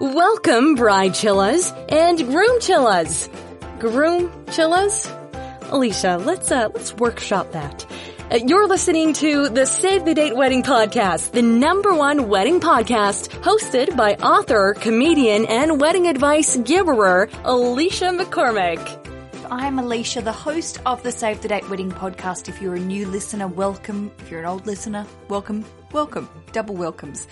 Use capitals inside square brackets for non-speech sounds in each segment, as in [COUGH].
Welcome, bride chillas and groom chillas. Groom chillas? Alicia, let's uh, let's workshop that. Uh, you're listening to the Save the Date Wedding Podcast, the number one wedding podcast hosted by author, comedian, and wedding advice giver, Alicia McCormick. I'm Alicia, the host of the Save the Date Wedding podcast. If you're a new listener, welcome. If you're an old listener, welcome, welcome. Double welcomes.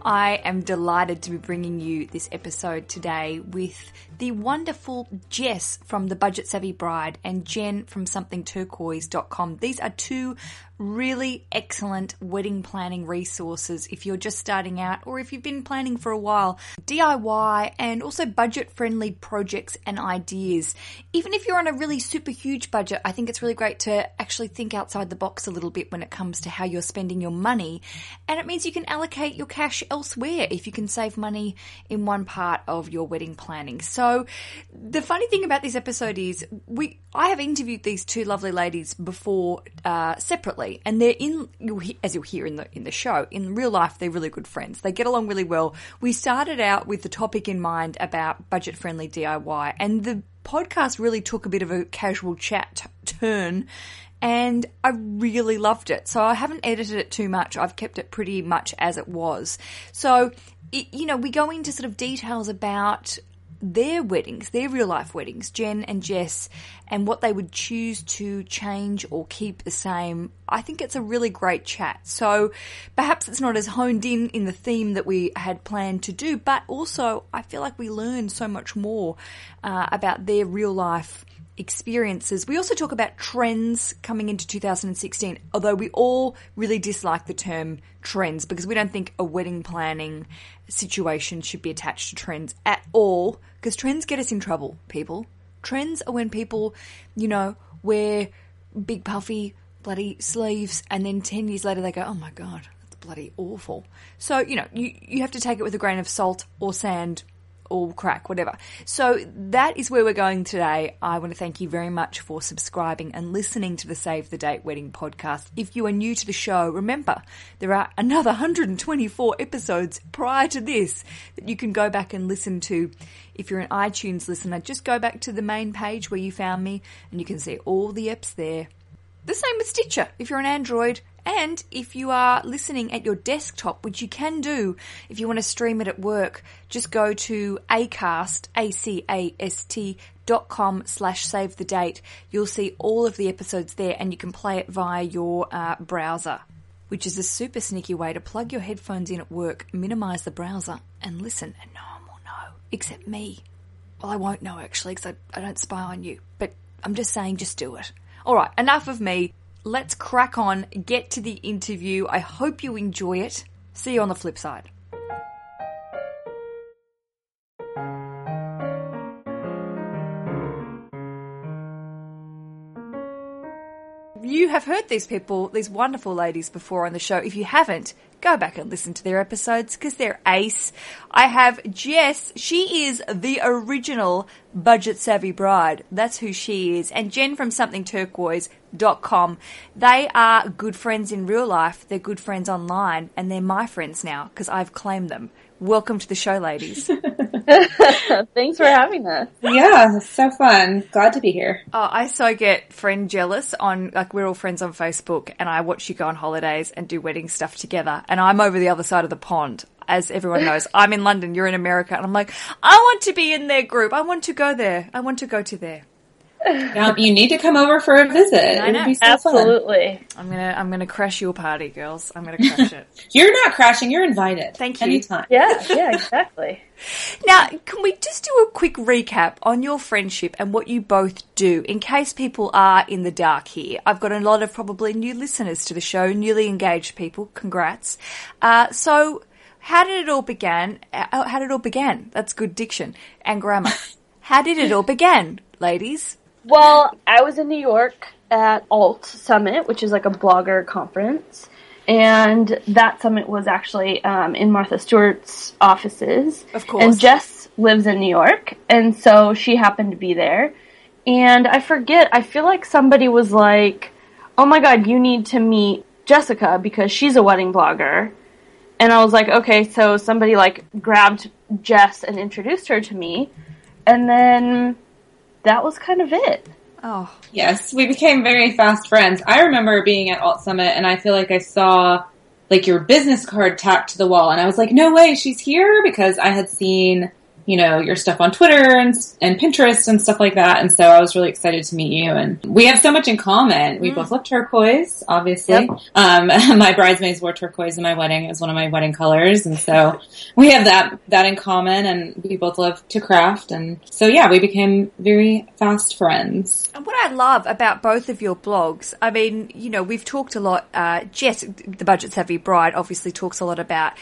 I am delighted to be bringing you this episode today with the wonderful Jess from The Budget Savvy Bride and Jen from somethingturquoise.com. These are two really excellent wedding planning resources if you're just starting out or if you've been planning for a while. DIY and also budget friendly projects and ideas. Even if you're on a really super huge budget, I think it's really great to actually think outside the box a little bit when it comes to how you're spending your money. And it means you can allocate your cash elsewhere if you can save money in one part of your wedding planning. So the funny thing about this episode is we I have interviewed these two lovely ladies before uh, separately, and they're in you'll as you'll hear in the in the show. In real life, they're really good friends. They get along really well. We started out with the topic in mind about budget friendly DIY, and the podcast really took a bit of a casual chat t- turn. And I really loved it. So I haven't edited it too much. I've kept it pretty much as it was. So, it, you know, we go into sort of details about their weddings, their real life weddings, Jen and Jess, and what they would choose to change or keep the same. I think it's a really great chat. So perhaps it's not as honed in in the theme that we had planned to do, but also I feel like we learn so much more uh, about their real life experiences. We also talk about trends coming into 2016, although we all really dislike the term trends because we don't think a wedding planning situation should be attached to trends at all because trends get us in trouble, people. Trends are when people, you know, wear big puffy bloody sleeves and then 10 years later they go, oh my god, that's bloody awful. So, you know, you, you have to take it with a grain of salt or sand or crack, whatever. So that is where we're going today. I want to thank you very much for subscribing and listening to the Save the Date Wedding podcast. If you are new to the show, remember there are another 124 episodes prior to this that you can go back and listen to. If you're an iTunes listener, just go back to the main page where you found me and you can see all the apps there. The same with Stitcher. If you're an Android, and if you are listening at your desktop, which you can do if you want to stream it at work, just go to acast, A-C-A-S-T dot com slash save the date. You'll see all of the episodes there and you can play it via your uh, browser, which is a super sneaky way to plug your headphones in at work, minimize the browser and listen and no one will know, except me. Well, I won't know actually because I, I don't spy on you, but I'm just saying just do it. All right, enough of me let's crack on, get to the interview. I hope you enjoy it. See you on the flip side. You have heard these people, these wonderful ladies before on the show. If you haven't, go back and listen to their episodes because they're ace. I have Jess. She is the original budget savvy bride. That's who she is. And Jen from somethingturquoise.com. They are good friends in real life. They're good friends online and they're my friends now because I've claimed them. Welcome to the show, ladies. [LAUGHS] [LAUGHS] Thanks for having us. Yeah, so fun. Glad to be here. Oh, I so get friend jealous on like we're all friends on Facebook and I watch you go on holidays and do wedding stuff together and I'm over the other side of the pond. As everyone knows, [LAUGHS] I'm in London, you're in America, and I'm like, I want to be in their group. I want to go there. I want to go to there. Now, you need to come over for a visit. I know. so fun. Absolutely. I'm gonna I'm gonna crash your party, girls. I'm gonna crash it. [LAUGHS] You're not crashing. You're invited. Thank you. Anytime. Yeah, yeah, exactly. [LAUGHS] Now, can we just do a quick recap on your friendship and what you both do in case people are in the dark here? I've got a lot of probably new listeners to the show, newly engaged people. Congrats. Uh, so, how did it all begin? uh, How did it all begin? That's good diction and grammar. [LAUGHS] how did it all begin, ladies? Well, I was in New York at Alt Summit, which is like a blogger conference. And that summit was actually um, in Martha Stewart's offices. Of course. And Jess lives in New York. And so she happened to be there. And I forget, I feel like somebody was like, "Oh my god, you need to meet Jessica because she's a wedding blogger." And I was like, "Okay." So somebody like grabbed Jess and introduced her to me, and then that was kind of it. Oh, Yes, we became very fast friends. I remember being at Alt Summit and I feel like I saw like your business card tacked to the wall and I was like, no way, she's here because I had seen, you know, your stuff on Twitter and, and Pinterest and stuff like that. And so I was really excited to meet you and we have so much in common. We both love turquoise, obviously. Yep. Um, [LAUGHS] my bridesmaids wore turquoise in my wedding. It was one of my wedding colors. And so we have that, that in common and we both love to craft. And so yeah, we became very fast friends. And what I love about both of your blogs, I mean, you know, we've talked a lot. Uh, Jess, the Budget Savvy Bride, obviously talks a lot about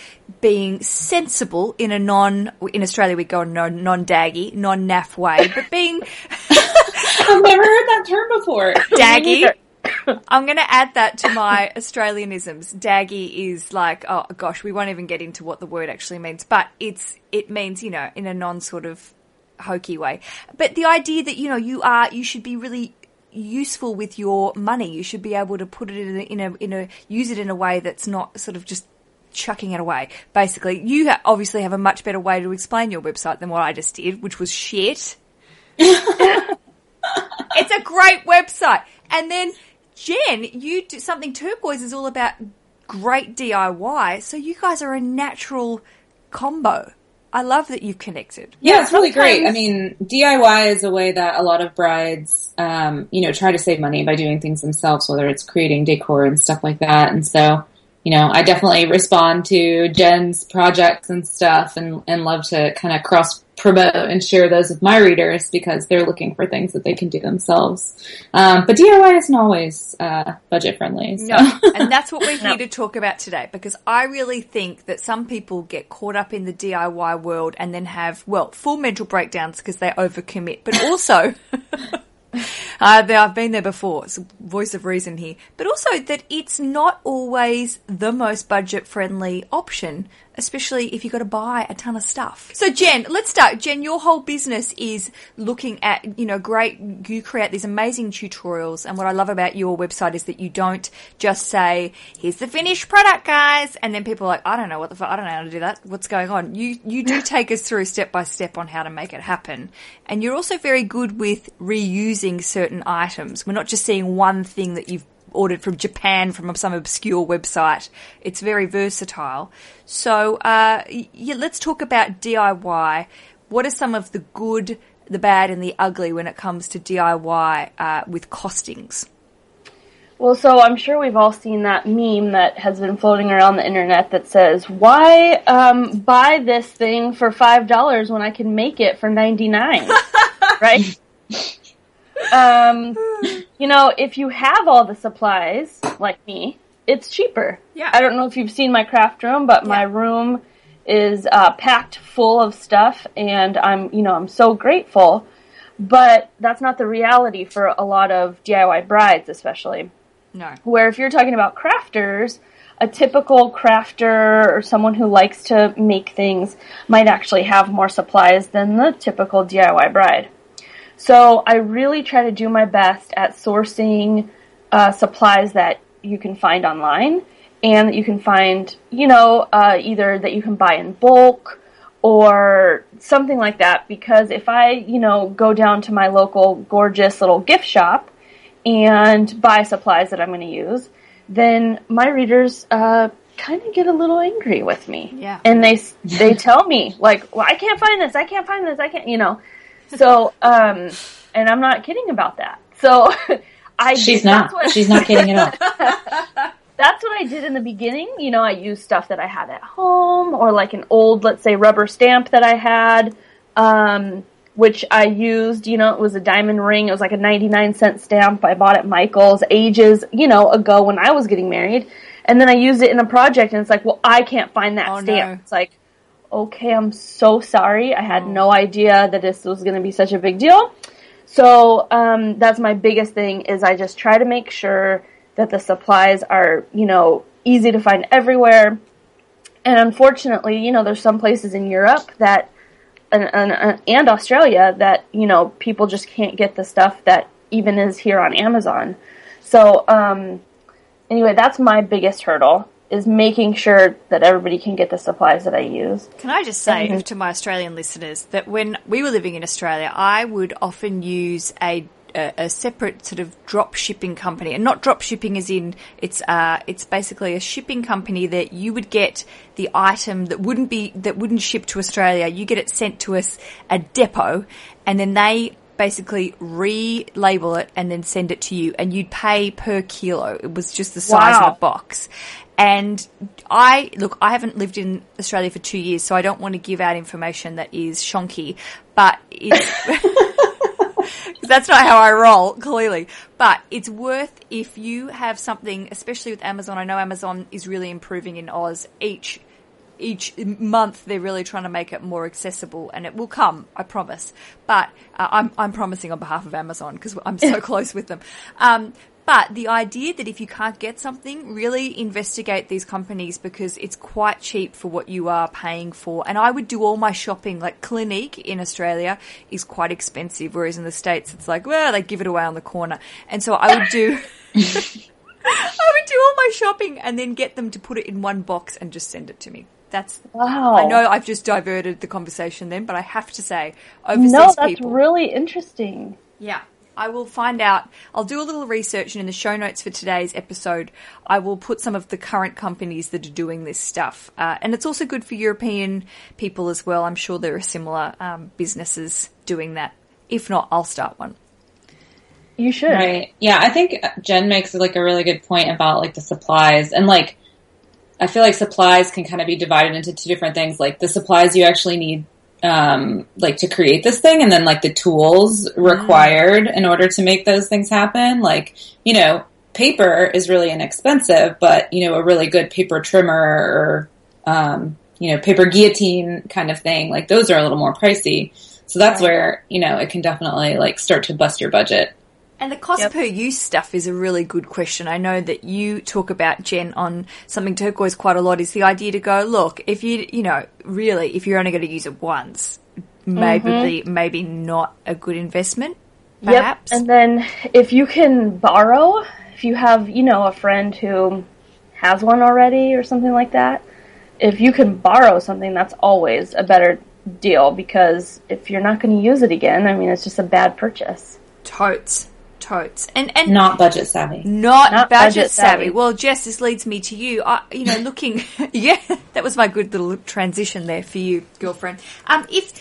being sensible in a non. In Australia, we go non non daggy, non naff way, but being [LAUGHS] I've never heard that term before. [LAUGHS] daggy. [COUGHS] I'm going to add that to my Australianisms. Daggy is like, oh gosh, we won't even get into what the word actually means, but it's it means you know in a non sort of hokey way. But the idea that you know you are you should be really useful with your money. You should be able to put it in a, in a in a use it in a way that's not sort of just chucking it away. Basically, you ha- obviously have a much better way to explain your website than what I just did, which was shit. [LAUGHS] it's a great website. And then Jen, you do something turquoise is all about great DIY. So you guys are a natural combo. I love that you've connected. Yeah, it's really great. I mean, DIY is a way that a lot of brides, um, you know, try to save money by doing things themselves, whether it's creating decor and stuff like that. And so, you know, I definitely respond to Jen's projects and stuff and, and love to kind of cross promote and share those with my readers because they're looking for things that they can do themselves. Um, but DIY isn't always, uh, budget friendly. So. No, and that's what we're [LAUGHS] here to talk about today because I really think that some people get caught up in the DIY world and then have, well, full mental breakdowns because they overcommit, but also. [LAUGHS] Uh, there- I've been there before. It's voice of reason here. But also that it's not always the most budget friendly option, especially if you've got to buy a ton of stuff. So Jen, let's start. Jen, your whole business is looking at, you know, great, you create these amazing tutorials. And what I love about your website is that you don't just say, here's the finished product, guys. And then people are like, I don't know what the fuck, I don't know how to do that. What's going on? You, you do take us through step by step on how to make it happen. And you're also very good with reusing certain items. We're not just seeing one thing that you've ordered from Japan from some obscure website. It's very versatile. So, uh, yeah, let's talk about DIY. What are some of the good, the bad, and the ugly when it comes to DIY uh, with costings? Well, so I'm sure we've all seen that meme that has been floating around the internet that says, "Why um, buy this thing for five dollars when I can make it for ninety nine? [LAUGHS] right? [LAUGHS] Um, you know, if you have all the supplies like me, it's cheaper. Yeah. I don't know if you've seen my craft room, but my room is uh, packed full of stuff, and I'm, you know, I'm so grateful. But that's not the reality for a lot of DIY brides, especially No. where if you're talking about crafters, a typical crafter or someone who likes to make things might actually have more supplies than the typical DIY bride. So I really try to do my best at sourcing uh, supplies that you can find online and that you can find, you know, uh, either that you can buy in bulk or something like that. Because if I, you know, go down to my local gorgeous little gift shop and buy supplies that I'm going to use, then my readers uh, kind of get a little angry with me. Yeah. And they they tell me like, "Well, I can't find this. I can't find this. I can't," you know. So, um, and I'm not kidding about that. So, [LAUGHS] I She's that's not. what- She's not kidding at all. [LAUGHS] that's what I did in the beginning. You know, I used stuff that I had at home or like an old, let's say, rubber stamp that I had, um, which I used. You know, it was a diamond ring. It was like a 99 cent stamp I bought at Michael's ages, you know, ago when I was getting married. And then I used it in a project and it's like, well, I can't find that Oh, stamp. no. It's like, okay, I'm so sorry. I had no idea that this was going to be such a big deal. So um, that's my biggest thing is I just try to make sure that the supplies are you know easy to find everywhere. And unfortunately, you know, there's some places in Europe that and, and, and Australia that you know people just can't get the stuff that even is here on Amazon. So, um, anyway, that's my biggest hurdle is making sure that everybody can get the supplies that I use. Can I just say mm-hmm. to my Australian listeners that when we were living in Australia, I would often use a a, separate sort of drop shipping company, and not drop shipping as in it's uh, it's basically a shipping company that you would get the item that wouldn't be that wouldn't ship to Australia. You get it sent to us a depot, and then they basically relabel it and then send it to you, and you'd pay per kilo. It was just the size wow. of the box, and I look, I haven't lived in Australia for two years, so I don't want to give out information that is shonky, but it's, [LAUGHS] that's not how I roll, clearly. But it's worth if you have something, especially with Amazon. I know Amazon is really improving in Oz each each month they're really trying to make it more accessible and it will come, I promise. But uh, I'm, I'm promising on behalf of Amazon because I'm so [LAUGHS] close with them. Um, but the idea that if you can't get something, really investigate these companies because it's quite cheap for what you are paying for. And I would do all my shopping, like Clinique in Australia is quite expensive, whereas in the States it's like, well, they give it away on the corner. And so I would do, [LAUGHS] I would do all my shopping and then get them to put it in one box and just send it to me. That's wow. I know I've just diverted the conversation then, but I have to say, overseas no, that's people, really interesting. Yeah, I will find out. I'll do a little research, and in the show notes for today's episode, I will put some of the current companies that are doing this stuff. Uh, and it's also good for European people as well. I'm sure there are similar um, businesses doing that. If not, I'll start one. You should. Right. Yeah, I think Jen makes like a really good point about like the supplies and like I feel like supplies can kind of be divided into two different things. Like the supplies you actually need um, like to create this thing and then like the tools required mm. in order to make those things happen. Like, you know, paper is really inexpensive, but you know, a really good paper trimmer or, um, you know, paper guillotine kind of thing, like those are a little more pricey. So that's where, you know, it can definitely like start to bust your budget. And the cost yep. per use stuff is a really good question. I know that you talk about Jen on something turquoise quite a lot is the idea to go, look, if you, you know, really, if you're only going to use it once, maybe, mm-hmm. maybe not a good investment, perhaps. Yep. And then if you can borrow, if you have, you know, a friend who has one already or something like that, if you can borrow something, that's always a better deal because if you're not going to use it again, I mean, it's just a bad purchase. Totes totes and and not budget savvy not, not budget, budget savvy. savvy. well jess this leads me to you I, you know looking [LAUGHS] yeah that was my good little transition there for you girlfriend um if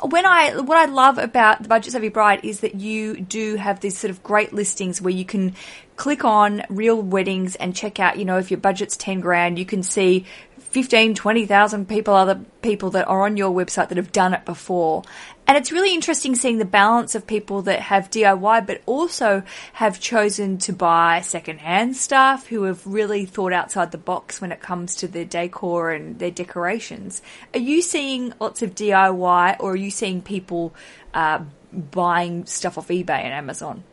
when I what I love about the budget savvy bride is that you do have these sort of great listings where you can click on real weddings and check out you know if your budget's 10 grand you can see 15, 20,000 people, other people that are on your website that have done it before. And it's really interesting seeing the balance of people that have DIY, but also have chosen to buy secondhand stuff, who have really thought outside the box when it comes to their decor and their decorations. Are you seeing lots of DIY or are you seeing people uh, buying stuff off eBay and Amazon?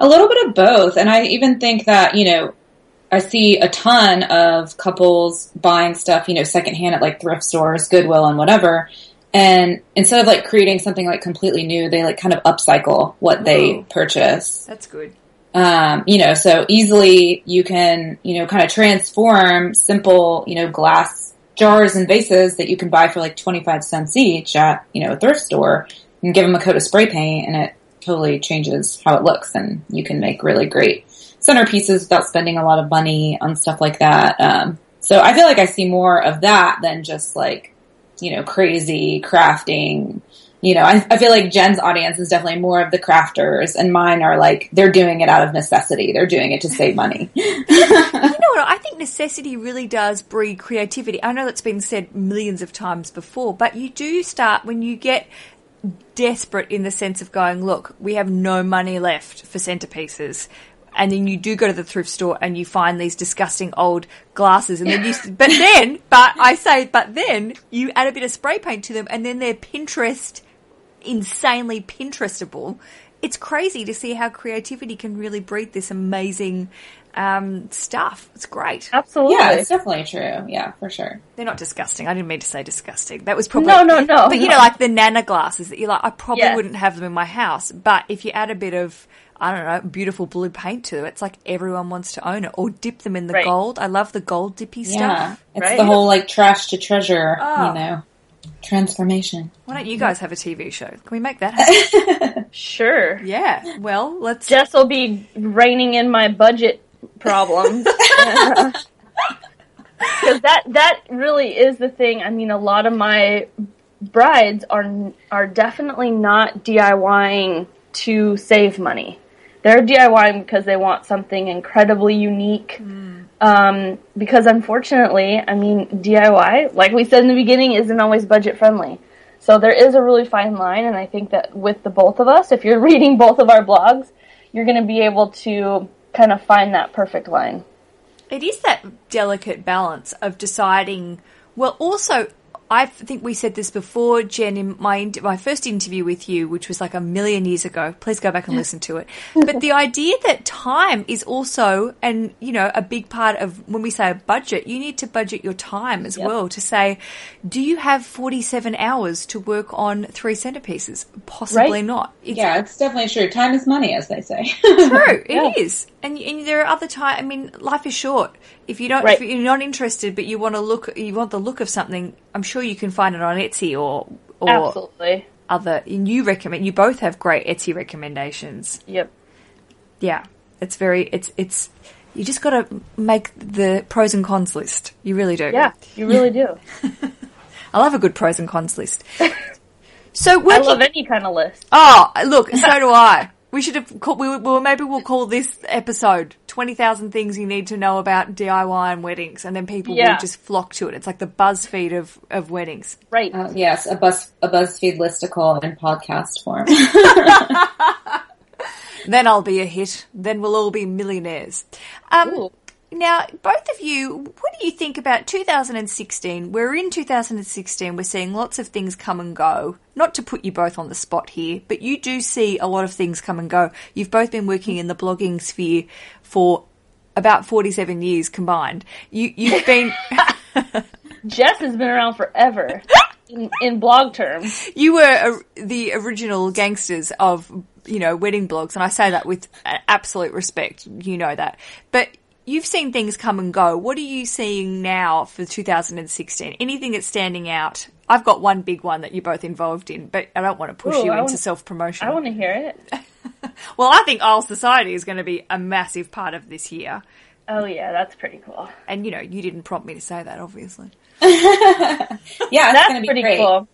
A little bit of both. And I even think that, you know, I see a ton of couples buying stuff, you know, secondhand at like thrift stores, Goodwill and whatever. And instead of like creating something like completely new, they like kind of upcycle what they purchase. That's good. Um, you know, so easily you can, you know, kind of transform simple, you know, glass jars and vases that you can buy for like 25 cents each at, you know, a thrift store and give them a coat of spray paint and it totally changes how it looks and you can make really great centerpieces without spending a lot of money on stuff like that. Um, so I feel like I see more of that than just like, you know, crazy crafting. You know, I, I feel like Jen's audience is definitely more of the crafters and mine are like, they're doing it out of necessity. They're doing it to save money. [LAUGHS] you know what? I think necessity really does breed creativity. I know that's been said millions of times before, but you do start when you get desperate in the sense of going, look, we have no money left for centerpieces and then you do go to the thrift store and you find these disgusting old glasses and then you [LAUGHS] but then but I say but then you add a bit of spray paint to them and then they're Pinterest insanely Pinterestable. It's crazy to see how creativity can really breed this amazing um, stuff. It's great. Absolutely. Yeah, it's definitely true. Yeah, for sure. They're not disgusting. I didn't mean to say disgusting. That was probably No, no, no, But you no. know, like the nana glasses that you're like, I probably Yeah. wouldn't have them in my house. But if you add a bit of I don't know, beautiful blue paint to it, it's like everyone wants to own it. Or dip them in the Right. gold. I love the gold dippy Yeah, stuff. it's Right. the whole like trash to treasure, Oh. you know, transformation. Why don't you guys have a TV show? Can we make that [LAUGHS] happen? Sure. yeah. Well, let's. Jess will be reining in my budget problems. [LAUGHS] Because [LAUGHS] that that really is the thing. I mean, a lot of my brides are are definitely not DIYing to save money. They're DIYing because they want something incredibly unique. Um, because unfortunately, I mean, DIY, like we said in the beginning, isn't always budget friendly. So there is a really fine line, and I think that with the both of us, if you're [LAUGHS] reading both of our blogs, you're going to be able to kind of find that perfect line. It is that delicate balance of deciding. Well, also, I think we said this before, Jen, in my my first interview with you, which was like a million years ago. Please go back and listen to it. [LAUGHS] But the idea that time is also, and you know, a big part of when we say a budget, you need to budget your time as well. To say, do you have forty seven hours to work on three centerpieces? Possibly Right. not. It's Yeah, it's definitely true. Time is money, as they say. True, [LAUGHS] Yeah. it is, and and there are other times. I mean, life is short. If you don't, Right. if you're not interested, but you want to look, you want the look of something. I'm sure you can find it on Etsy or or Absolutely. other. And you recommend. You both have great Etsy recommendations. Yep. Yeah, it's very. It's it's. You just got to make the pros and cons list. You really do. Yeah, you really do. [LAUGHS] I love a good pros and cons list. So [LAUGHS] I working. love any kind of list. Oh, look, so do I. We should have called, we, well, maybe we'll call this episode 20,000 things you need to know about DIY and weddings and then people Yeah. will just flock to it. It's like the BuzzFeed of, of weddings. Right. Uh, yes, a buzz a BuzzFeed listicle in podcast form. [LAUGHS] [LAUGHS] Then I'll be a hit. Then we'll all be millionaires. Um, now, both of you, what do you think about 2016? We're in 2016. We're seeing lots of things come and go. Not to put you both on the spot here, but you do see a lot of things come and go. You've both been working in the blogging sphere for about 47 years combined. You, you've been, [LAUGHS] Jess has been around forever [LAUGHS] in, in blog terms. you were a, the original gangsters of, you know, wedding blogs, and I say that with absolute respect. You know that. But you've seen things come and go. What are you seeing now for 2016? Anything that's standing out? I've got one big one that you're both involved in, but I don't want to push Ooh, you I into self promotion. I want to hear it. [LAUGHS] [LAUGHS] Well, I think Aisle Society is going to be a massive part of this year. Oh yeah, that's pretty cool. And, you know, you didn't prompt me to say that, obviously. [LAUGHS] yeah, That's going to be pretty great. cool.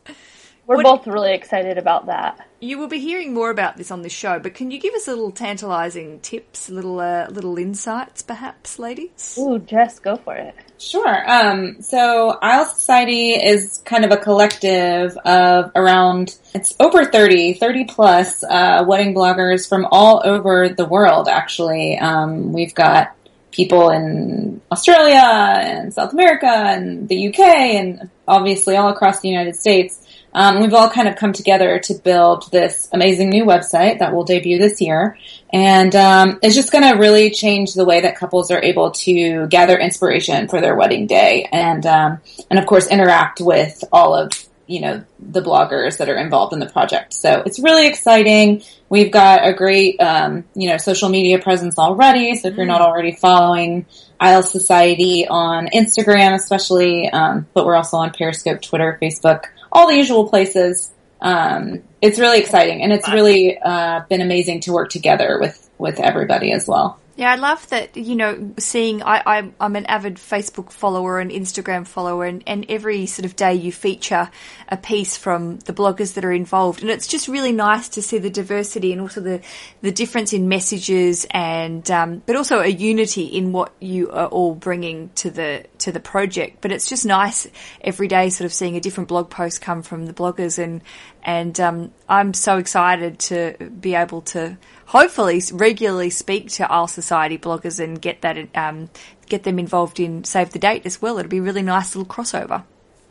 We're What- both really excited about that. You will be hearing more about this on the show, but can you give us a little tantalising tips, little uh, little insights, perhaps, ladies? Ooh, Jess, go for it. Sure. Um, so Aisle Society is kind of a collective of around, it's over 30, 30 plus, uh, wedding bloggers from all over the world, actually. Um, we've got people in Australia and South America and the UK and obviously all across the United States. Um, we've all kind of come together to build this amazing new website that will debut this year. And um, it's just going to really change the way that couples are able to gather inspiration for their wedding day and, um, and of course interact with all of, you know, the bloggers that are involved in the project. So it's really exciting. We've got a great, um, you know, social media presence already. So if you're not already following Aisle Society on Instagram, especially, um, but we're also on Periscope, Twitter, Facebook, all the usual places. Um, it's really exciting and it's really, uh, been amazing to work together with, with everybody as well. Yeah, I love that, you know, seeing, I, I, I'm an avid Facebook follower and Instagram follower, and, and every sort of day you feature a piece from the bloggers that are involved. And it's just really nice to see the diversity and also the, the difference in messages and, um, but also a unity in what you are all bringing to the, to the project. But it's just nice every day sort of seeing a different blog post come from the bloggers and, and, um, I'm so excited to be able to hopefully regularly speak to Aisle Society bloggers and get that um, get them involved in Save the Date as well. It'll be a really nice little crossover.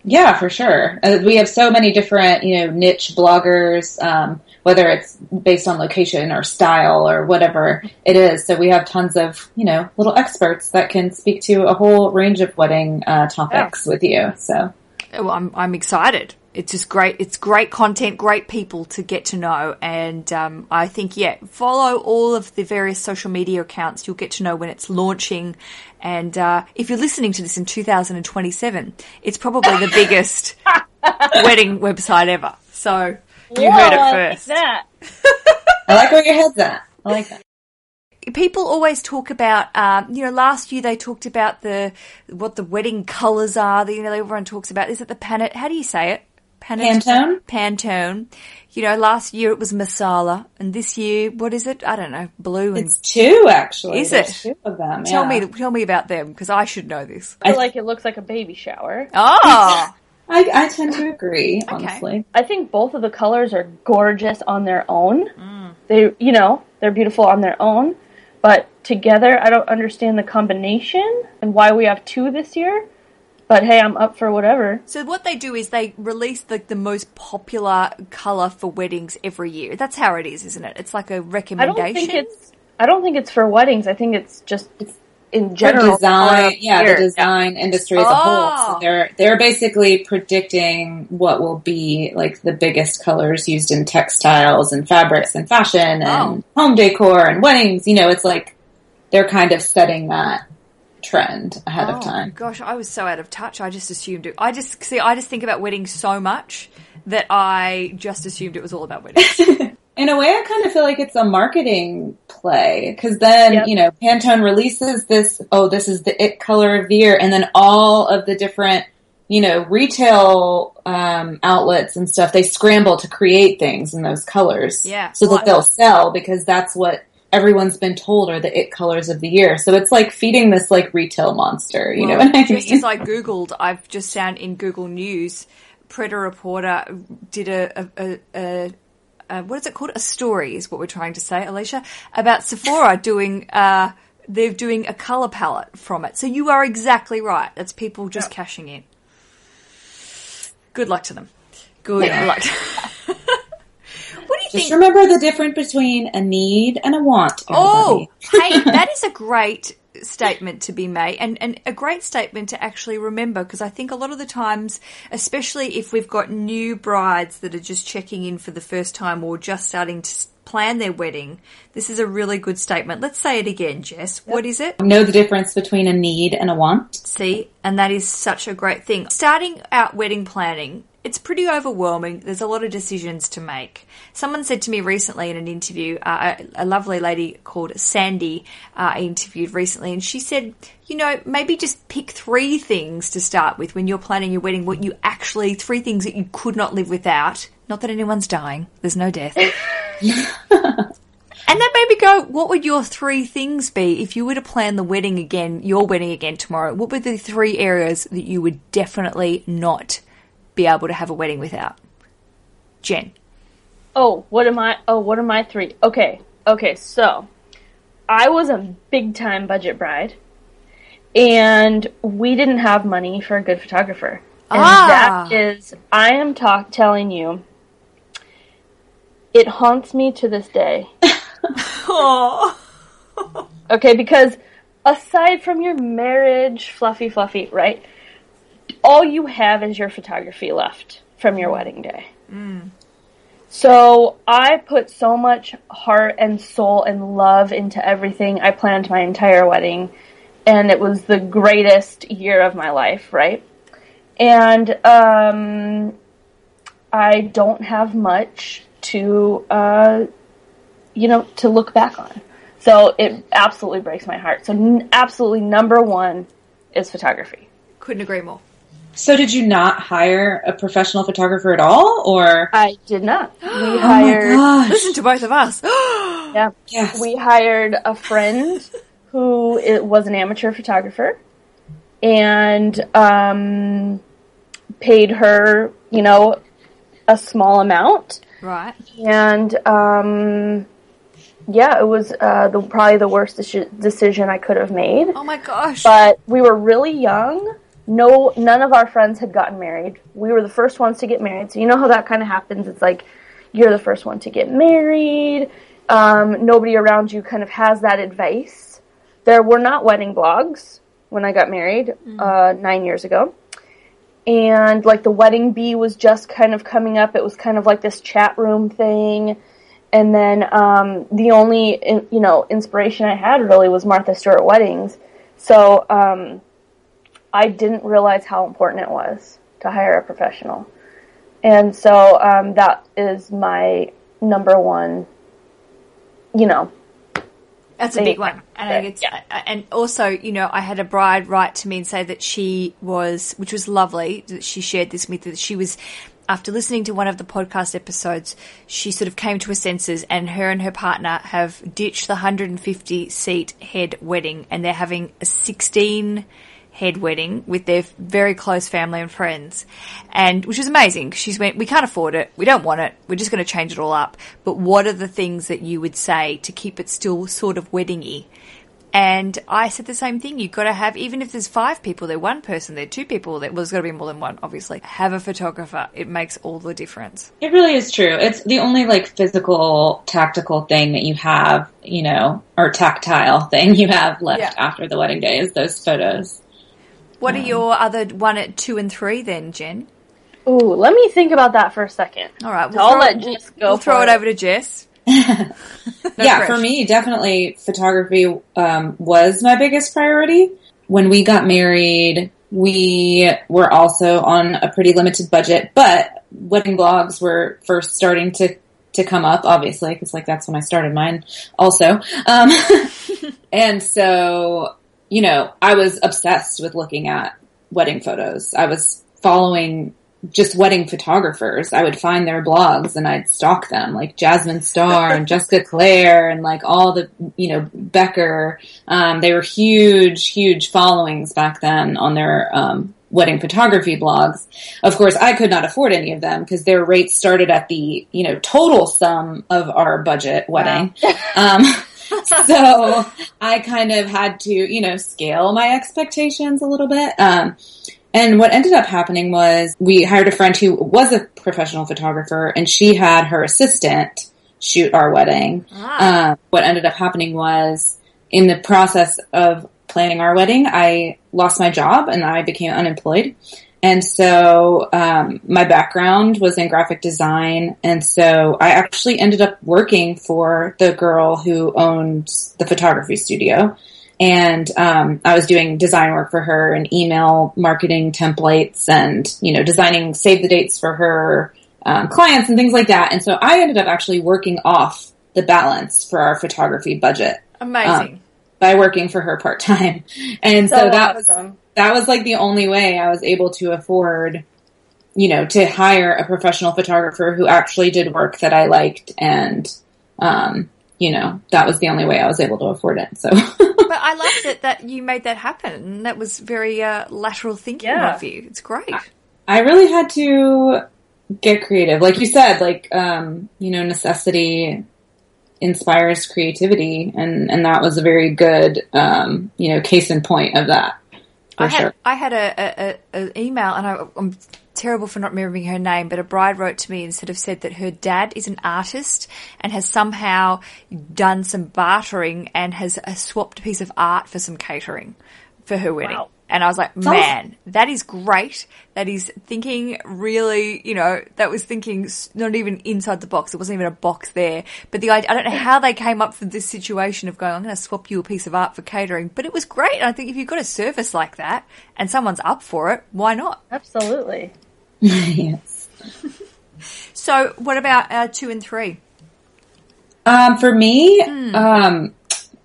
Yeah, for sure. Uh, we have so many different, you know, niche bloggers, um, whether it's based on location or style or whatever it is. So we have tons of, you know, little experts that can speak to a whole range of wedding uh, topics with you. So well, I'm I'm excited. It's just great. It's great content, great people to get to know, and um, I think yeah, follow all of the various social media accounts. You'll get to know when it's launching, and uh, if you're listening to this in 2027, it's probably the biggest [LAUGHS] wedding website ever. So you Whoa, heard it I first. Like that. I like where your head's at. I like that. people always talk about, um, you know, last year they talked about the what the wedding colours are. That, you know, everyone talks about. Is it the panet? How do you say it? Panet- Pantone? Pantone. You know, last year it was Marsala, and this year, what is it? I don't know, blue and. It's two actually. Is There's it? Two of them. tell yeah. me, tell me about them because I should know this. I feel like it looks like a baby shower. Oh, [LAUGHS] I, I tend to agree. Honestly, I think both of the colors are gorgeous on their own. Mm. They, you know, they're beautiful on their own, but together, I don't understand the combination and why we have two this year. But hey, I'm up for whatever. so what they do is they release the the most popular color for weddings every year. That's how it is, isn't it? It's like a recommendation. I don't think it's. I don't think it's for weddings. I think it's just it's in the general. design, yeah, Here. the design industry as a whole. Oh. So they're they're basically predicting what will be like the biggest colors used in textiles and fabrics and fashion and Oh. home decor and weddings. You know, it's like they're kind of setting that trend ahead Oh, of time. Gosh, I was so out of touch. I just assumed it. I just see. I just think about weddings so much that I just assumed it was all about weddings. [LAUGHS] In a way, I kind of feel like it's a marketing play because then, Yep. you know, Pantone releases this, oh, this is the it color of the year. And then all of the different, you know, retail um, outlets and stuff, they scramble to create things in those colors. Yeah. So Well, that they'll sell because that's what everyone's been told are the it colors of the year. So it's like feeding this like retail monster, you know Well, what I just mean? as I googled, I've just found in Google News, Predator Reporter did a, a, a, a, a what is it called? A story is what we're trying to say, Alicia, about Sephora doing. Uh, they're doing a color palette from it. So you are exactly right. That's people just cashing in. Good luck to them. Good luck. [LAUGHS] you Just remember the difference between a need and a want. Oh, [LAUGHS] hey, [LAUGHS] that is a great statement to be made and, and a great statement to actually remember because I think a lot of the times, especially if we've got new brides that are just checking in for the first time or just starting to plan their wedding, this is a really good statement. Let's say it again, Jess. What is it? know the difference between a need and a want. See, and that is such a great thing. Starting out wedding planning, it's pretty overwhelming. There's a lot of decisions to make. Someone said to me recently in an interview, uh, a, a lovely lady called Sandy uh, I interviewed recently, and she said, you know, maybe just pick three things to start with when you're planning your wedding, what you actually, three things that you could not live without. Not that anyone's dying, there's no death. [LAUGHS] And then maybe go, what would your three things be if you were to plan the wedding again, your wedding again tomorrow? What would the three areas that you would definitely not be able to have a wedding without? Jen. Oh, what am I? Oh, what are my three? Okay, okay. So, I was a big time budget bride, and we didn't have money for a good photographer. And Ah. that is, I am talk telling you, it haunts me to this day. [LAUGHS] Okay, because aside from your marriage, fluffy, fluffy, right? All you have is your photography left from your wedding day. So I put so much heart and soul and love into everything. I planned my entire wedding, and it was the greatest year of my life, right? And um, I don't have much to, uh, you know, to look back on. So it absolutely breaks my heart. So n- absolutely number one is photography. Couldn't agree more. So did you not hire a professional photographer at all or I did not. [GASPS] We Oh my hired, gosh. Listen to both of us. [GASPS] yeah, Yes. we hired a friend who it was an amateur photographer, and um, paid her, you know, a small amount. Right. and um, yeah, it was uh, the probably the worst deci- decision I could have made. Oh my gosh. But we were really young. no, none of our friends had gotten married. We were the first ones to get married. So you know how that kind of happens. It's like you're the first one to get married. Um, nobody around you kind of has that advice. There were not wedding blogs when I got married uh, nine years ago. And like the Weddingbee was just kind of coming up. It was kind of like this chat room thing. And then um, the only in, you know inspiration I had really was Martha Stewart weddings. So um, I didn't realize how important it was to hire a professional, and so um, that is my number one. You know, That's a big one, and I think it's, uh, and also, you know, I had a bride write to me and say that she was, which was lovely, that she shared this with me, that she was, after listening to one of the podcast episodes, she sort of came to her senses, and her and her partner have ditched the 150 seat head wedding, and they're having a 16 head wedding with their very close family and friends, and which was amazing. She's went, we can't afford it, we don't want it, we're just going to change it all up. But what are the things that you would say to keep it still sort of weddingy? And I said the same thing. You've got to have, even if there's five people there, one person there, two people there, well, there's got to be more than one, obviously. Have a photographer. It makes all the difference. It really is true. It's the only like physical, tactical thing that you have, you know, or tactile [LAUGHS] thing you have left Yeah. after the wedding day is those photos. What are your other one at two and three then, Jen? ooh, let me think about that for a second. All right, I'll throw let Jess go we'll throw it it. over to Jess. No [LAUGHS] yeah, pressure. for me, definitely photography um, was my biggest priority. When we got married, we were also on a pretty limited budget, but wedding blogs were first starting to to come up, obviously, because like that's when I started mine, also. Um, [LAUGHS] and so, you know, I was obsessed with looking at wedding photos. I was following just wedding photographers. I would find their blogs and I'd stalk them, like Jasmine Star and [LAUGHS] Jessica Claire and like all the, you know, Becker. Um, they were huge, huge followings back then on their, um, wedding photography blogs. Of course, I could not afford any of them because their rates started at the, you know, total sum of our budget wedding. [LAUGHS] Um, [LAUGHS] so I kind of had to, you know, scale my expectations a little bit. Um, and what ended up happening was we hired a friend who was a professional photographer and she had her assistant shoot our wedding. Ah. Um, what ended up happening was in the process of planning our wedding, I lost my job and I became unemployed. And so um, my background was in graphic design, and so I actually ended up working for the girl who owned the photography studio. And um, I was doing design work for her and email marketing templates, and you know, designing save the dates for her um, clients and things like that. And so I ended up actually working off the balance for our photography budget Amazing. By working for her part time. [LAUGHS] And so, So that was awesome. that was like the only way I was able to afford, you know, to hire a professional photographer who actually did work that I liked and um, you know, that was the only way I was able to afford it. So [LAUGHS] but I love that, that you made that happen. And that was very uh, lateral thinking Yeah. of you. It's great. I really had to get creative. Like you said, like um, you know, necessity inspires creativity and and that was a very good um, you know, case in point of that. For I had sure. I had a, a, a, a email, and I, I'm terrible for not remembering her name, but a bride wrote to me and sort of said that her dad is an artist and has somehow done some bartering and has uh, swapped a piece of art for some catering for her wedding. Wow. And I was like, man, that is great. That is thinking really, you know, that was thinking not even inside the box. It wasn't even a box there. But the idea, I don't know how they came up with this situation of going, I'm going to swap you a piece of art for catering. But it was great. And I think if you've got a service like that and someone's up for it, why not? Absolutely. [LAUGHS] yes. So what about uh, two and three? Um, for me, um,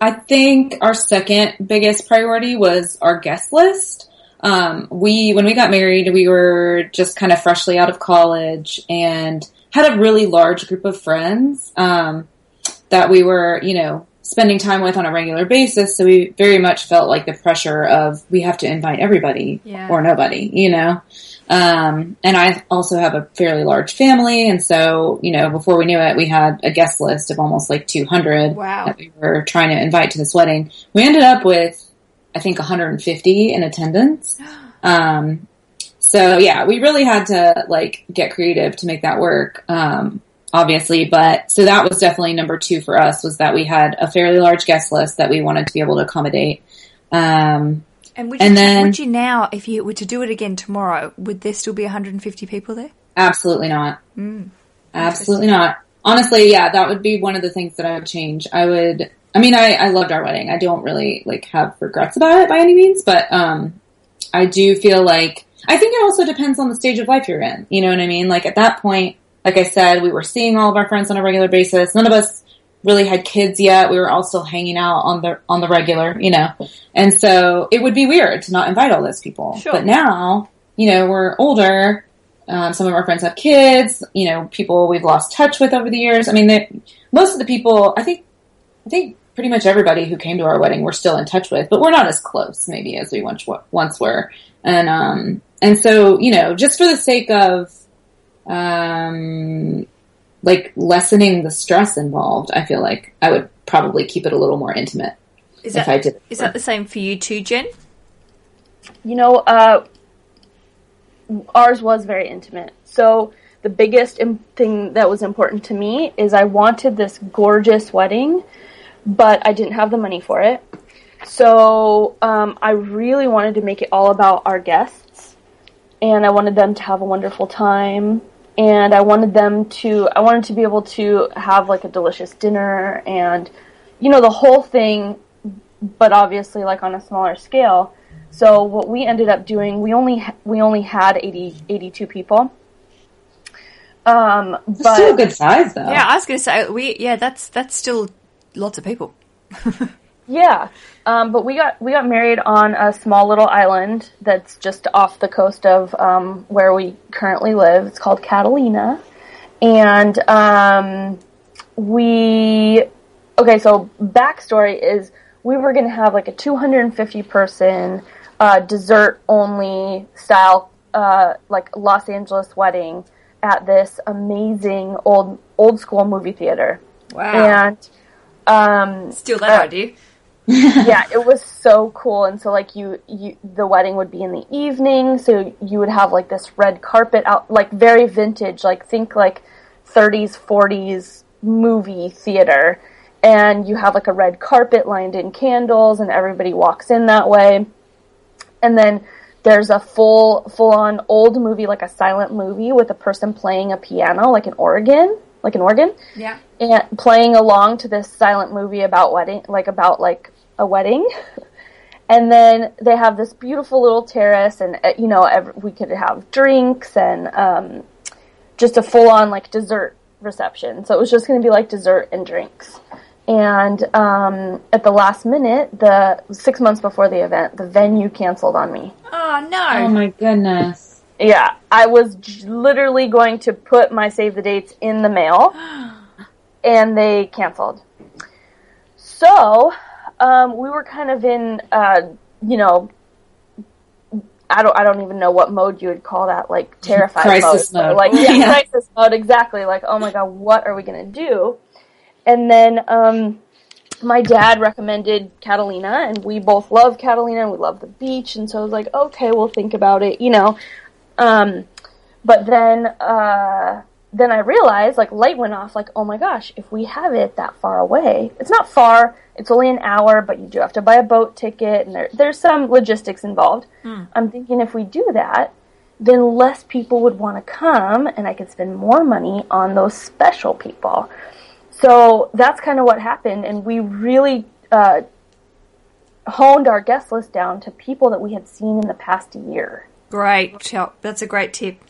I think our second biggest priority was our guest list. Um, we, when we got married, we were just kind of freshly out of college and had a really large group of friends, um, that we were, you know, spending time with on a regular basis. So we very much felt like the pressure of we have to invite everybody Yeah. or nobody, you know? Um, and I also have a fairly large family. And so, you know, before we knew it, we had a guest list of almost like 200 Wow. that we were trying to invite to this wedding. We ended up with, I think, 150 in attendance. [GASPS] Um, so yeah, we really had to like get creative to make that work. Um, obviously, but so that was definitely number two for us was that we had a fairly large guest list that we wanted to be able to accommodate. Um, And would you, And then- would you now, if you were to do it again tomorrow, would there still be 150 people there? Absolutely not. Absolutely not. Honestly, yeah, that would be one of the things that I would change. I would, I mean, I, I loved our wedding. I don't really like have regrets about it by any means, but, um, I do feel like, I think it also depends on the stage of life you're in. You know what I mean? Like at that point, like I said, we were seeing all of our friends on a regular basis. None of us really had kids yet. We were all still hanging out on the, on the regular, you know? And so it would be weird to not invite all those people. Sure. But now, you know, we're older. Um, some of our friends have kids. You know, people we've lost touch with over the years. I mean, they, most of the people, I think, I think pretty much everybody who came to our wedding we're still in touch with, but we're not as close maybe as we once once were. And um, and so you know, just for the sake of um, like lessening the stress involved, I feel like I would probably keep it a little more intimate Is if that, I did. is that the same for you too, Jen? You know, uh, ours was very intimate. So the biggest im- thing that was important to me is I wanted this gorgeous wedding, but I didn't have the money for it. So um, I really wanted to make it all about our guests, and I wanted them to have a wonderful time, and I wanted them to I wanted to be able to have like a delicious dinner and you know the whole thing, but obviously like on a smaller scale. So what we ended up doing, we only we only had 80, 82 people. Um, It's but still a good size though. Yeah, I was going to say we. Yeah, that's that's still lots of people. [LAUGHS] Yeah, um, but we got we got married on a small little island that's just off the coast of um, where we currently live. It's called Catalina, and um, we okay. So backstory is we were going to have like a 250 person uh, dessert only style uh, like Los Angeles wedding at this amazing old old school movie theater, Wow. and um, Still that uh. [LAUGHS] yeah, it was so cool. And so like you, you, the wedding would be in the evening, so you would have like this red carpet out, like very vintage, like think like 30s, 40s movie theater. And you have like a red carpet lined in candles and everybody walks in that way. And then there's a full, full on old movie, like a silent movie with a person playing a piano, like an organ, like an organ Yeah. and playing along to this silent movie about wedding, like about like a wedding. [LAUGHS] And then they have this beautiful little terrace, and uh, you know, ev we could have drinks and um, just a full on like dessert reception. So it was just going to be like dessert and drinks. And um, at the last minute, the six months before the event, the venue canceled on me. Oh no. Oh my goodness. Yeah, I was j- literally going to put my save the dates in the mail, [GASPS] and they canceled. So, um, we were kind of in, uh, you know, I don't, I don't even know what mode you would call that, like terrified Crisis mode. mode. Like, yeah, [LAUGHS] Yeah. crisis mode, exactly. Like, oh my god, what are we gonna do? And then, um, my dad recommended Catalina, and we both love Catalina, and we love the beach, and so I was like, okay, we'll think about it, you know. Um, but then, uh, then I realized, like, light went off, like, oh my gosh, if we have it that far away, it's not far, it's only an hour, but you do have to buy a boat ticket, and there, there's some logistics involved. I'm thinking if we do that, then less people would want to come, and I could spend more money on those special people. So that's kind of what happened, and we really uh, honed our guest list down to people that we had seen in the past year. Great. That's a great tip.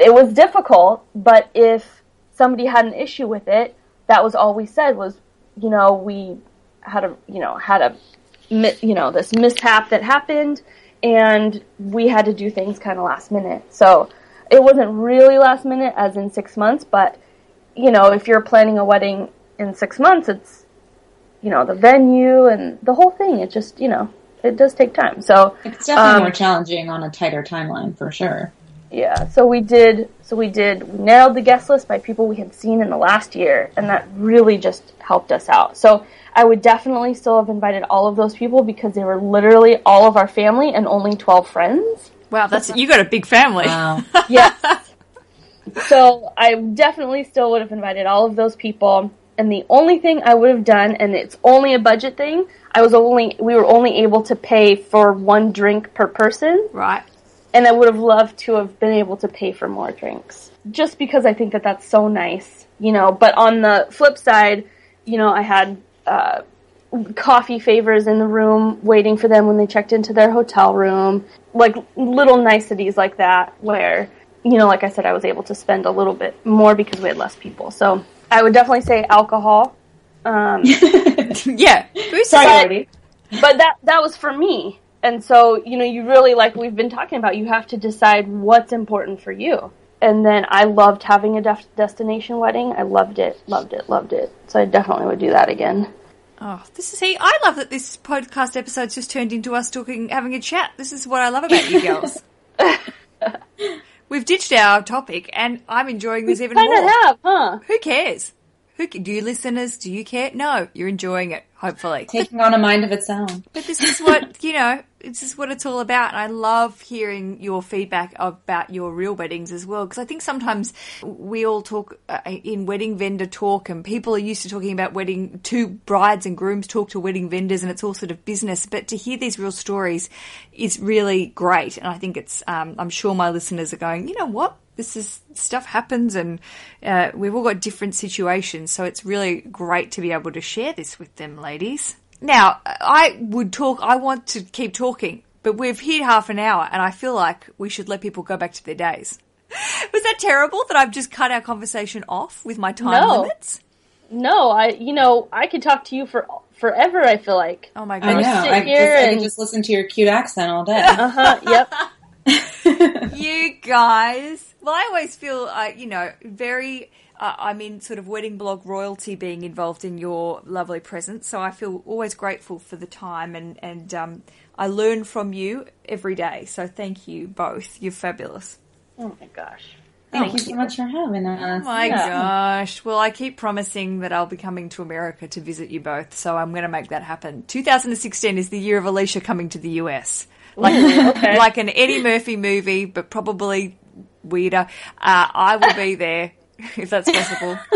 It was difficult, but if somebody had an issue with it, that was all we said was, you know, we had a, you know, had a, you know, this mishap that happened, and we had to do things kind of last minute. So it wasn't really last minute, as in six months, but you know, if you're planning a wedding in six months, it's, you know, the venue and the whole thing. It just, you know, it does take time. So It's definitely Um, more challenging on a tighter timeline for sure. Yeah, so we did, so we did, we narrowed the guest list by people we had seen in the last year, and that really just helped us out. So I would definitely still have invited all of those people because they were literally all of our family and only 12 friends. Wow, that's you got a big family. Wow. [LAUGHS] Yes. so I definitely still would have invited all of those people. And the only thing I would have done, and it's only a budget thing, I was only we were only able to pay for one drink per person, Right. And I would have loved to have been able to pay for more drinks, just because I think that that's so nice, you know. But on the flip side, you know, I had uh, coffee favors in the room waiting for them when they checked into their hotel room, like little niceties like that, where you know, like I said, I was able to spend a little bit more because we had less people. So I would definitely say alcohol. Um, [LAUGHS] Yeah. Who's Sorry, but that that was for me. And so, you know, you really like we've been talking about, you have to decide what's important for you. And then I loved having a def- destination wedding. I loved it, loved it, loved it. So I definitely would do that again. Oh, this is see. I love that this podcast episode's just turned into us talking, having a chat. This is what I love about you girls. [LAUGHS] We've ditched our topic, and I'm enjoying this even Kind more. have, huh? Who cares? Who do you listeners? Do you care? No, you're enjoying it. Hopefully, Taking on a mind of its own. But this is what, [LAUGHS] you know, this is what it's all about. And I love hearing your feedback about your real weddings as well. Because I think sometimes we all talk uh, in wedding vendor talk and people are used to talking about wedding, two brides and grooms talk to wedding vendors and it's all sort of business. But to hear these real stories is really great. And I think it's, um, I'm sure my listeners are going, you know what? This is stuff happens and uh, we've all got different situations. So it's really great to be able to share this with them, ladies. Now, I would talk, I want to keep talking, but we've hit half an hour and I feel like we should let people go back to their days. [LAUGHS] Was that terrible that I've just cut our conversation off with my time No. limits? No, I, you know, I could talk to you for forever, I feel like. Oh my I god. know. sit I, here just, I can just listen to your cute accent all day. Uh huh, yep. [LAUGHS] [LAUGHS] you guys. Well, I always feel, uh, you know, very. Uh, I mean, sort of wedding blog royalty being involved in your lovely presence. So I feel always grateful for the time, and and um, I learn from you every day. So thank you both. You're fabulous. Oh my gosh. Thank you so much for having us. Oh my Yeah. gosh. Well, I keep promising that I'll be coming to America to visit you both, so I'm going to make that happen. 2016 is the year of Alicia coming to the US. Like, [LAUGHS] okay. like an Eddie Murphy movie, but probably weirder. Uh, I will be there [LAUGHS] if that's possible. [LAUGHS]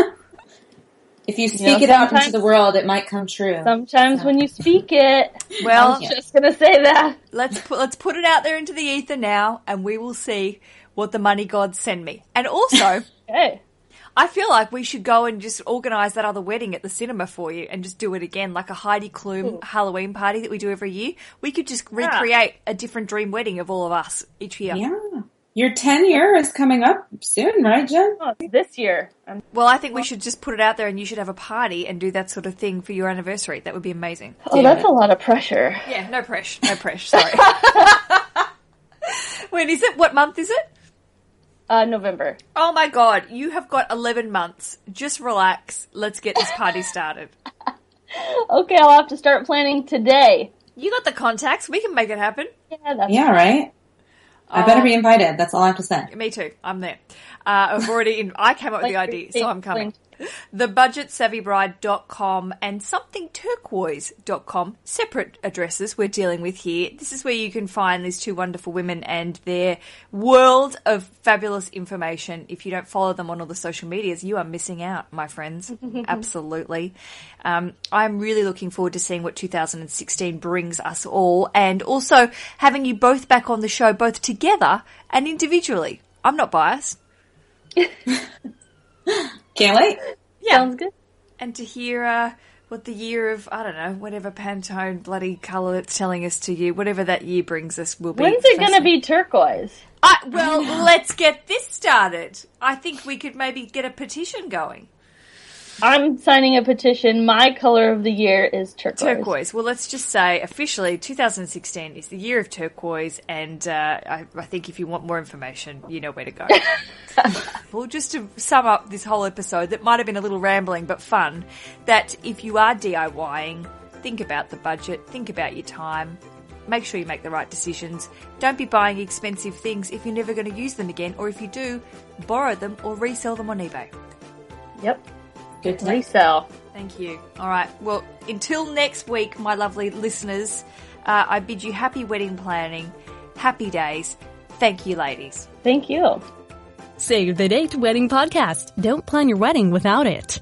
If you speak know, it out into the world, it might come true. Sometimes when you speak it, Well, I was just gonna say that. let's put let's put it out there into the ether now, and we will see what the money gods send me. And also. Okay. I feel like we should go and just organise that other wedding at the cinema for you and just do it again, like a Heidi Klum Halloween party that we do every year. We could just recreate a different dream wedding of all of us each year. yeah. Your 10 year is coming up soon, right, Jen? Oh, this year. Um, Well, I think we should just put it out there and you should have a party and do that sort of thing for your anniversary. That would be amazing. oh, that's a lot of pressure. Yeah, no pressure. No pressure. Sorry. [LAUGHS] [LAUGHS] when is it? What month is it? Uh, November. Oh my god, you have got 11 months. Just relax. Let's get this party [LAUGHS] started. Okay, I'll have to start planning today. You got the contacts. We can make it happen. Yeah, that's Yeah, right? I better be invited. That's all I have to say. Me too. I'm there. Uh, I've already, in, I came up with the idea, so I'm coming. Thebudgetsavvybride.com and somethingturquoise.com, separate addresses we're dealing with here. This is where you can find these two wonderful women and their world of fabulous information. If you don't follow them on all the social medias, you are missing out, my friends. [LAUGHS] Absolutely. Um, I'm really looking forward to seeing what 2016 brings us all and also having you both back on the show, both together and individually. I'm not biased. [LAUGHS] [GASPS] Can't wait. Yeah. Sounds good. and to hear uh, what the year of I don't know whatever Pantone bloody color it's telling us to you, whatever that year brings us will be. When's it gonna be turquoise? I, well, let's get this started. I think we could maybe get a petition going. I'm signing a petition. My color of the year is turquoise. Turquoise. Well, let's just say officially 2016 is the year of turquoise, and uh, I, I think if you want more information, you know where to go. [LAUGHS] well, just to sum up this whole episode that might have been a little rambling but fun, that if you are DIYing, think about the budget, think about your time. Make sure you make the right decisions. Don't be buying expensive things if you're never going to use them again, or if you do, borrow them or resell them on eBay. Yep. Good to know. Resell. Thank you. All right. Well, until next week, my lovely listeners, uh, I bid you happy wedding planning, happy days, Thank you, ladies. Thank you. Save the Date Wedding Podcast. Don't plan your wedding without it.